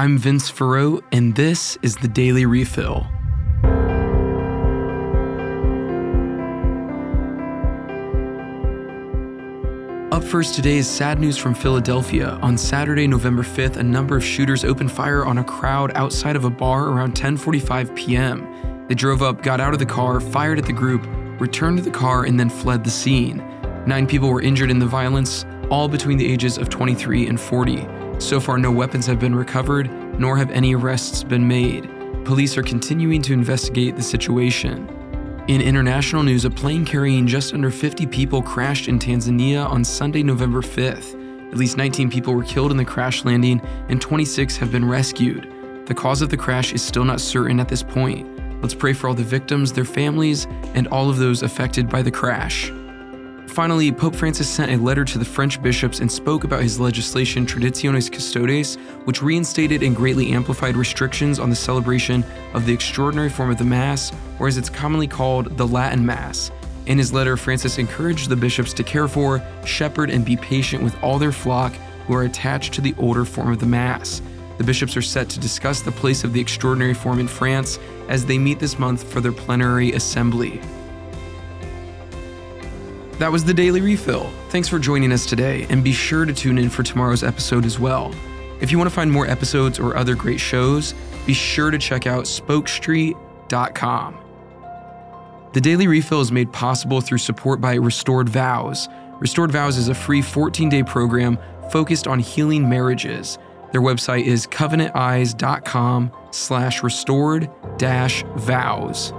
I'm Vince Farrow, and this is the Daily Refill. Up first today is sad news from Philadelphia. On Saturday, November 5th, a number of shooters opened fire on a crowd outside of a bar around 10:45 p.m. They drove up, got out of the car, fired at the group, returned to the car, and then fled the scene. Nine people were injured in the violence, all between the ages of 23 and 40. So far, no weapons have been recovered, nor have any arrests been made. Police are continuing to investigate the situation. In international news, a plane carrying just under 50 people crashed in Tanzania on Sunday, November 5th. At least 19 people were killed in the crash landing, and 26 have been rescued. The cause of the crash is still not certain at this point. Let's pray for all the victims, their families, and all of those affected by the crash. Finally, Pope Francis sent a letter to the French bishops and spoke about his legislation Traditionis Custodes, which reinstated and greatly amplified restrictions on the celebration of the extraordinary form of the Mass, or as it's commonly called, the Latin Mass. In his letter, Francis encouraged the bishops to care for, shepherd, and be patient with all their flock who are attached to the older form of the Mass. The bishops are set to discuss the place of the extraordinary form in France as they meet this month for their plenary assembly. That was the Daily Refill. Thanks for joining us today, and be sure to tune in for tomorrow's episode as well. If you want to find more episodes or other great shows, be sure to check out spokestreet.com. The Daily Refill is made possible through support by Restored Vows. Restored Vows is a free 14 day program focused on healing marriages. Their website is covenanteyes.com slash restored dash vows.